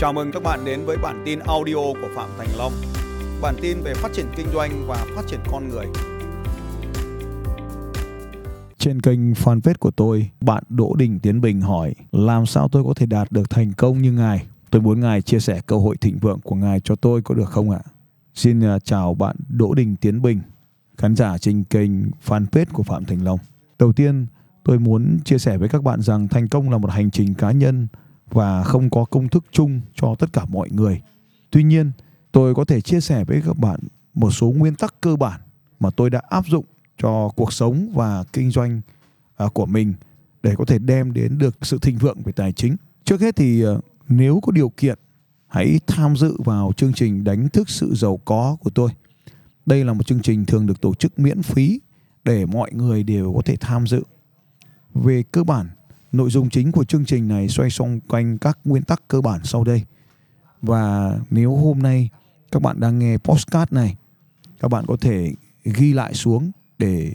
Chào mừng các bạn đến với bản tin audio của Phạm Thành Long. Bản tin về phát triển kinh doanh và phát triển con người. Trên kênh fanpage của tôi, bạn Đỗ Đình Tiến Bình hỏi làm sao tôi có thể đạt được thành công như ngài? Tôi muốn ngài chia sẻ cơ hội thịnh vượng của ngài cho tôi có được không ạ? Xin à, chào bạn Đỗ Đình Tiến Bình, khán giả trên kênh fanpage của Phạm Thành Long. Đầu tiên, tôi muốn chia sẻ với các bạn rằng thành công là một hành trình cá nhân và không có công thức chung cho tất cả mọi người. Tuy nhiên, tôi có thể chia sẻ với các bạn một số nguyên tắc cơ bản mà tôi đã áp dụng cho cuộc sống và kinh doanh à, của mình để có thể đem đến được sự thịnh vượng về tài chính. Trước hết thì à, nếu có điều kiện hãy tham dự vào chương trình đánh thức sự giàu có của tôi. Đây là một chương trình thường được tổ chức miễn phí để mọi người đều có thể tham dự. Về cơ bản, nội dung chính của chương trình này xoay xung quanh các nguyên tắc cơ bản sau đây. Và nếu hôm nay các bạn đang nghe postcard này, các bạn có thể ghi lại xuống để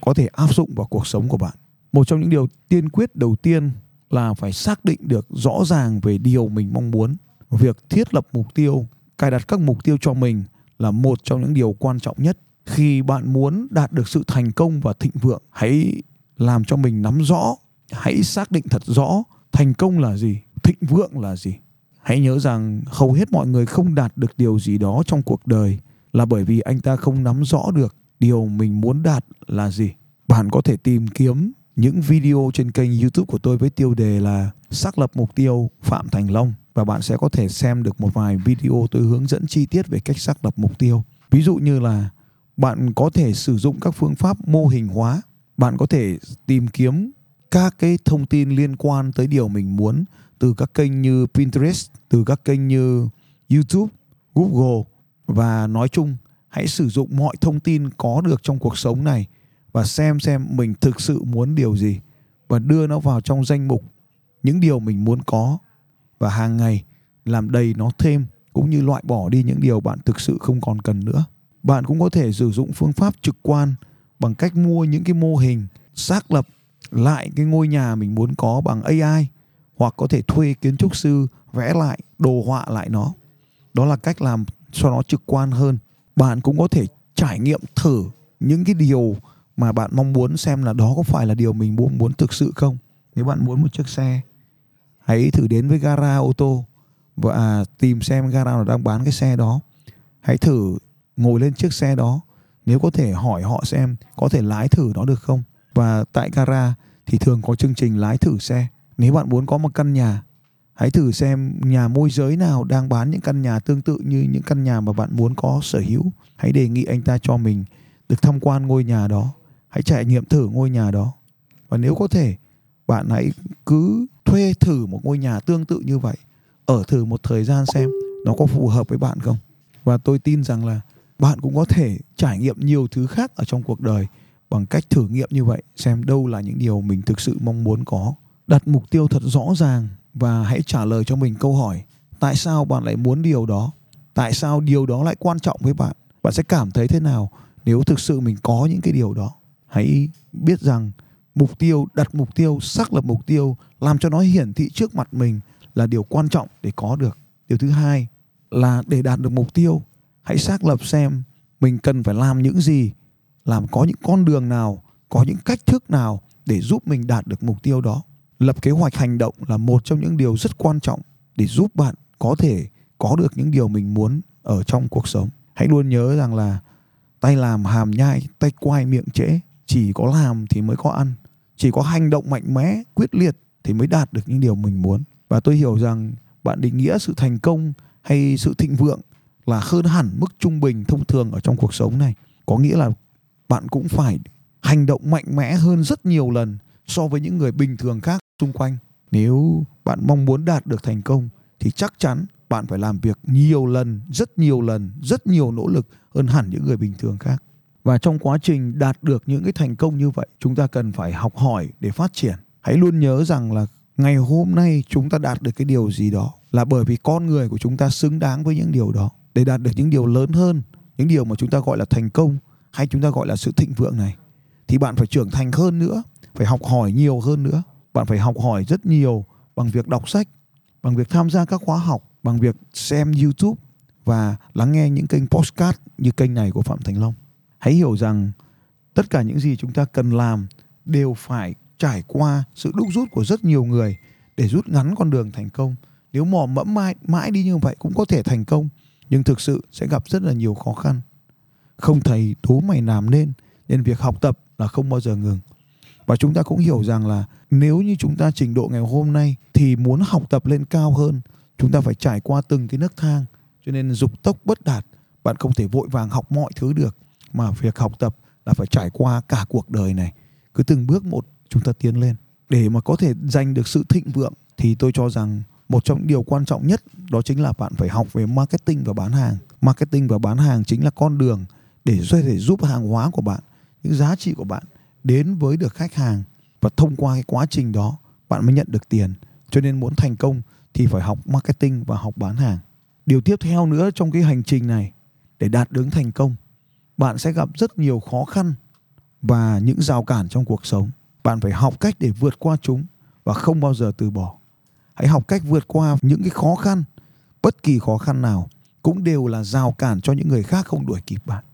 có thể áp dụng vào cuộc sống của bạn. Một trong những điều tiên quyết đầu tiên là phải xác định được rõ ràng về điều mình mong muốn. Việc thiết lập mục tiêu, cài đặt các mục tiêu cho mình là một trong những điều quan trọng nhất. Khi bạn muốn đạt được sự thành công và thịnh vượng, hãy làm cho mình nắm rõ, hãy xác định thật rõ thành công là gì, thịnh vượng là gì. Hãy nhớ rằng hầu hết mọi người không đạt được điều gì đó trong cuộc đời là bởi vì anh ta không nắm rõ được điều mình muốn đạt là gì. Bạn có thể tìm kiếm những video trên kênh YouTube của tôi với tiêu đề là xác lập mục tiêu Phạm Thành Long và bạn sẽ có thể xem được một vài video tôi hướng dẫn chi tiết về cách xác lập mục tiêu. Ví dụ như là bạn có thể sử dụng các phương pháp mô hình hóa, bạn có thể tìm kiếm các cái thông tin liên quan tới điều mình muốn từ các kênh như Pinterest, từ các kênh như YouTube, Google và nói chung hãy sử dụng mọi thông tin có được trong cuộc sống này và xem xem mình thực sự muốn điều gì và đưa nó vào trong danh mục những điều mình muốn có và hàng ngày làm đầy nó thêm cũng như loại bỏ đi những điều bạn thực sự không còn cần nữa. Bạn cũng có thể sử dụng phương pháp trực quan bằng cách mua những cái mô hình xác lập lại cái ngôi nhà mình muốn có bằng AI hoặc có thể thuê kiến trúc sư vẽ lại, đồ họa lại nó. Đó là cách làm cho nó trực quan hơn. Bạn cũng có thể trải nghiệm thử những cái điều mà bạn mong muốn xem là đó có phải là điều mình muốn muốn thực sự không. Nếu bạn muốn một chiếc xe, hãy thử đến với gara ô tô và tìm xem gara nào đang bán cái xe đó. Hãy thử ngồi lên chiếc xe đó. Nếu có thể hỏi họ xem có thể lái thử nó được không. Và tại gara thì thường có chương trình lái thử xe. Nếu bạn muốn có một căn nhà, hãy thử xem nhà môi giới nào đang bán những căn nhà tương tự như những căn nhà mà bạn muốn có sở hữu. Hãy đề nghị anh ta cho mình được tham quan ngôi nhà đó. Hãy trải nghiệm thử ngôi nhà đó. Và nếu có thể, bạn hãy cứ thuê thử một ngôi nhà tương tự như vậy. Ở thử một thời gian xem nó có phù hợp với bạn không. Và tôi tin rằng là bạn cũng có thể trải nghiệm nhiều thứ khác ở trong cuộc đời bằng cách thử nghiệm như vậy, xem đâu là những điều mình thực sự mong muốn có. Đặt mục tiêu thật rõ ràng và hãy trả lời cho mình câu hỏi, tại sao bạn lại muốn điều đó? Tại sao điều đó lại quan trọng với bạn? Bạn sẽ cảm thấy thế nào nếu thực sự mình có những cái điều đó? Hãy biết rằng mục tiêu, đặt mục tiêu, xác lập mục tiêu, làm cho nó hiển thị trước mặt mình là điều quan trọng để có được. Điều thứ hai là để đạt được mục tiêu, hãy xác lập xem mình cần phải làm những gì làm có những con đường nào, có những cách thức nào để giúp mình đạt được mục tiêu đó. Lập kế hoạch hành động là một trong những điều rất quan trọng để giúp bạn có thể có được những điều mình muốn ở trong cuộc sống. Hãy luôn nhớ rằng là tay làm hàm nhai, tay quay miệng trễ, chỉ có làm thì mới có ăn. Chỉ có hành động mạnh mẽ, quyết liệt thì mới đạt được những điều mình muốn. Và tôi hiểu rằng bạn định nghĩa sự thành công hay sự thịnh vượng là hơn hẳn mức trung bình thông thường ở trong cuộc sống này. Có nghĩa là bạn cũng phải hành động mạnh mẽ hơn rất nhiều lần so với những người bình thường khác xung quanh. Nếu bạn mong muốn đạt được thành công, thì chắc chắn bạn phải làm việc nhiều lần, rất nhiều lần, rất nhiều nỗ lực hơn hẳn những người bình thường khác. Và trong quá trình đạt được những cái thành công như vậy, chúng ta cần phải học hỏi để phát triển. Hãy luôn nhớ rằng là ngày hôm nay chúng ta đạt được cái điều gì đó là bởi vì con người của chúng ta xứng đáng với những điều đó. Để đạt được những điều lớn hơn, những điều mà chúng ta gọi là thành công hay chúng ta gọi là sự thịnh vượng này thì bạn phải trưởng thành hơn nữa phải học hỏi nhiều hơn nữa bạn phải học hỏi rất nhiều bằng việc đọc sách bằng việc tham gia các khóa học bằng việc xem YouTube và lắng nghe những kênh postcard như kênh này của Phạm Thành Long. Hãy hiểu rằng tất cả những gì chúng ta cần làm đều phải trải qua sự đúc rút của rất nhiều người để rút ngắn con đường thành công. Nếu mò mẫm mãi, mãi đi như vậy cũng có thể thành công, nhưng thực sự sẽ gặp rất là nhiều khó khăn. Không thầy đố mày làm nên, nên việc học tập là không bao giờ ngừng. Và chúng ta cũng hiểu rằng là nếu như chúng ta trình độ ngày hôm nay thì muốn học tập lên cao hơn, chúng ta phải trải qua từng cái nấc thang. Cho nên dục tốc bất đạt, bạn không thể vội vàng học mọi thứ được mà việc học tập là phải trải qua cả cuộc đời này. Cứ từng bước một chúng ta tiến lên để mà có thể giành được sự thịnh vượng thì tôi cho rằng một trong những điều quan trọng nhất đó chính là bạn phải học về marketing và bán hàng. Marketing và bán hàng chính là con đường để có thể giúp hàng hóa của bạn, những giá trị của bạn đến với được khách hàng và thông qua cái quá trình đó bạn mới nhận được tiền. Cho nên muốn thành công thì phải học marketing và học bán hàng. Điều tiếp theo nữa trong cái hành trình này để đạt đến thành công, bạn sẽ gặp rất nhiều khó khăn và những rào cản trong cuộc sống. Bạn phải học cách để vượt qua chúng và không bao giờ từ bỏ. Hãy học cách vượt qua những cái khó khăn, bất kỳ khó khăn nào cũng đều là rào cản cho những người khác không đuổi kịp bạn.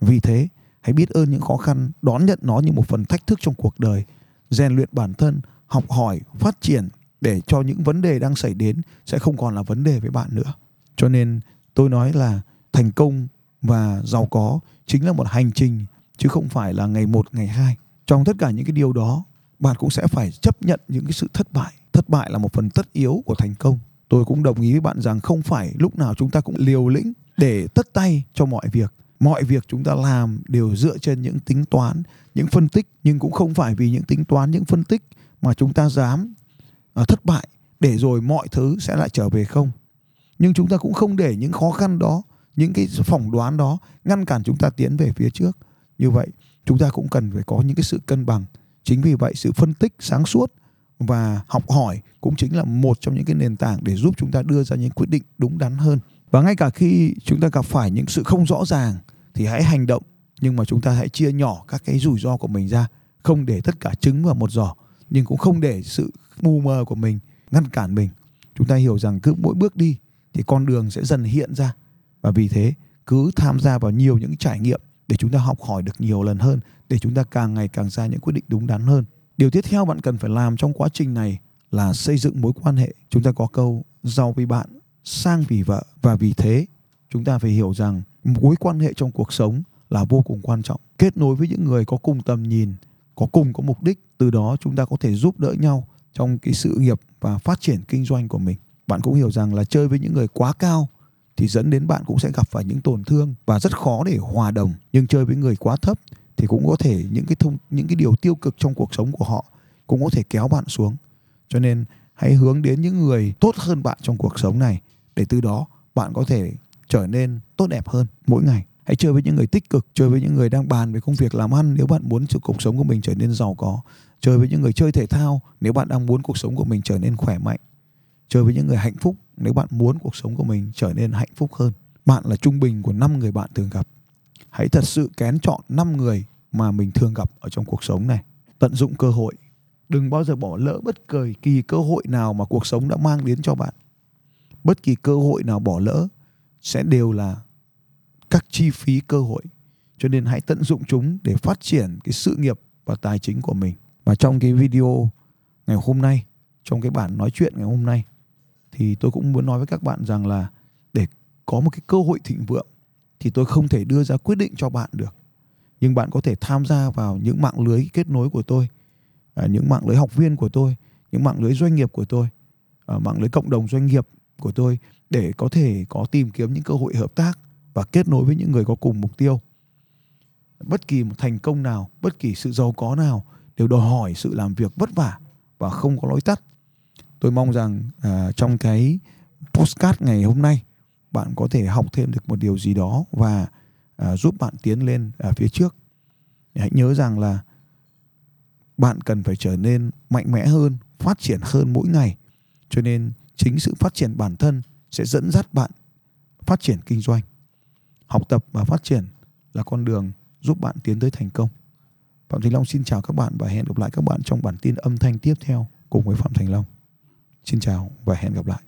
Vì thế, hãy biết ơn những khó khăn, đón nhận nó như một phần thách thức trong cuộc đời, rèn luyện bản thân, học hỏi, phát triển để cho những vấn đề đang xảy đến sẽ không còn là vấn đề với bạn nữa. Cho nên tôi nói là thành công và giàu có chính là một hành trình chứ không phải là ngày một ngày hai. Trong tất cả những cái điều đó, bạn cũng sẽ phải chấp nhận những cái sự thất bại. Thất bại là một phần tất yếu của thành công. Tôi cũng đồng ý với bạn rằng không phải lúc nào chúng ta cũng liều lĩnh để tất tay cho mọi việc mọi việc chúng ta làm đều dựa trên những tính toán những phân tích nhưng cũng không phải vì những tính toán những phân tích mà chúng ta dám uh, thất bại để rồi mọi thứ sẽ lại trở về không. Nhưng chúng ta cũng không để những khó khăn đó những cái phỏng đoán đó ngăn cản chúng ta tiến về phía trước. Như vậy chúng ta cũng cần phải có những cái sự cân bằng. Chính vì vậy sự phân tích sáng suốt và học hỏi cũng chính là một trong những cái nền tảng để giúp chúng ta đưa ra những quyết định đúng đắn hơn và ngay cả khi chúng ta gặp phải những sự không rõ ràng thì hãy hành động, nhưng mà chúng ta hãy chia nhỏ các cái rủi ro của mình ra, không để tất cả trứng vào một giỏ, nhưng cũng không để sự mù mờ của mình ngăn cản mình. Chúng ta hiểu rằng cứ mỗi bước đi thì con đường sẽ dần hiện ra. Và vì thế, cứ tham gia vào nhiều những trải nghiệm để chúng ta học hỏi được nhiều lần hơn, để chúng ta càng ngày càng ra những quyết định đúng đắn hơn. Điều tiếp theo bạn cần phải làm trong quá trình này là xây dựng mối quan hệ. Chúng ta có câu giàu vì bạn sang vì vợ và vì thế, chúng ta phải hiểu rằng mối quan hệ trong cuộc sống là vô cùng quan trọng. Kết nối với những người có cùng tầm nhìn, có cùng có mục đích, từ đó chúng ta có thể giúp đỡ nhau trong cái sự nghiệp và phát triển kinh doanh của mình. Bạn cũng hiểu rằng là chơi với những người quá cao thì dẫn đến bạn cũng sẽ gặp phải những tổn thương và rất khó để hòa đồng. Nhưng chơi với người quá thấp thì cũng có thể những cái thông, những cái điều tiêu cực trong cuộc sống của họ cũng có thể kéo bạn xuống. Cho nên hãy hướng đến những người tốt hơn bạn trong cuộc sống này để từ đó bạn có thể trở nên tốt đẹp hơn mỗi ngày. Hãy chơi với những người tích cực, chơi với những người đang bàn về công việc, làm ăn. Nếu bạn muốn sự cuộc sống của mình trở nên giàu có, chơi với những người chơi thể thao. Nếu bạn đang muốn cuộc sống của mình trở nên khỏe mạnh, chơi với những người hạnh phúc. Nếu bạn muốn cuộc sống của mình trở nên hạnh phúc hơn, bạn là trung bình của năm người bạn thường gặp. Hãy thật sự kén chọn năm người mà mình thường gặp ở trong cuộc sống này. Tận dụng cơ hội. Đừng bao giờ bỏ lỡ bất kỳ cơ hội nào mà cuộc sống đã mang đến cho bạn bất kỳ cơ hội nào bỏ lỡ sẽ đều là các chi phí cơ hội. Cho nên hãy tận dụng chúng để phát triển cái sự nghiệp và tài chính của mình. Và trong cái video ngày hôm nay, trong cái bản nói chuyện ngày hôm nay, thì tôi cũng muốn nói với các bạn rằng là để có một cái cơ hội thịnh vượng thì tôi không thể đưa ra quyết định cho bạn được. Nhưng bạn có thể tham gia vào những mạng lưới kết nối của tôi à, những mạng lưới học viên của tôi, những mạng lưới doanh nghiệp của tôi à, mạng lưới cộng đồng doanh nghiệp của tôi để có thể có tìm kiếm những cơ hội hợp tác và kết nối với những người có cùng mục tiêu. Bất kỳ một thành công nào bất kỳ sự giàu có nào đều đòi hỏi sự làm việc vất vả và không có lối tắt. Tôi mong rằng à, trong cái postcard ngày hôm nay bạn có thể học thêm được một điều gì đó và à, giúp bạn tiến lên ở phía trước. Hãy nhớ rằng là bạn cần phải trở nên mạnh mẽ hơn phát triển hơn mỗi ngày. Cho nên chính sự phát triển bản thân sẽ dẫn dắt bạn phát triển kinh doanh. Học tập và phát triển là con đường giúp bạn tiến tới thành công. Phạm thành long xin chào các bạn và hẹn gặp lại các bạn trong bản tin âm thanh tiếp theo cùng với phạm thành long. Xin chào và hẹn gặp lại.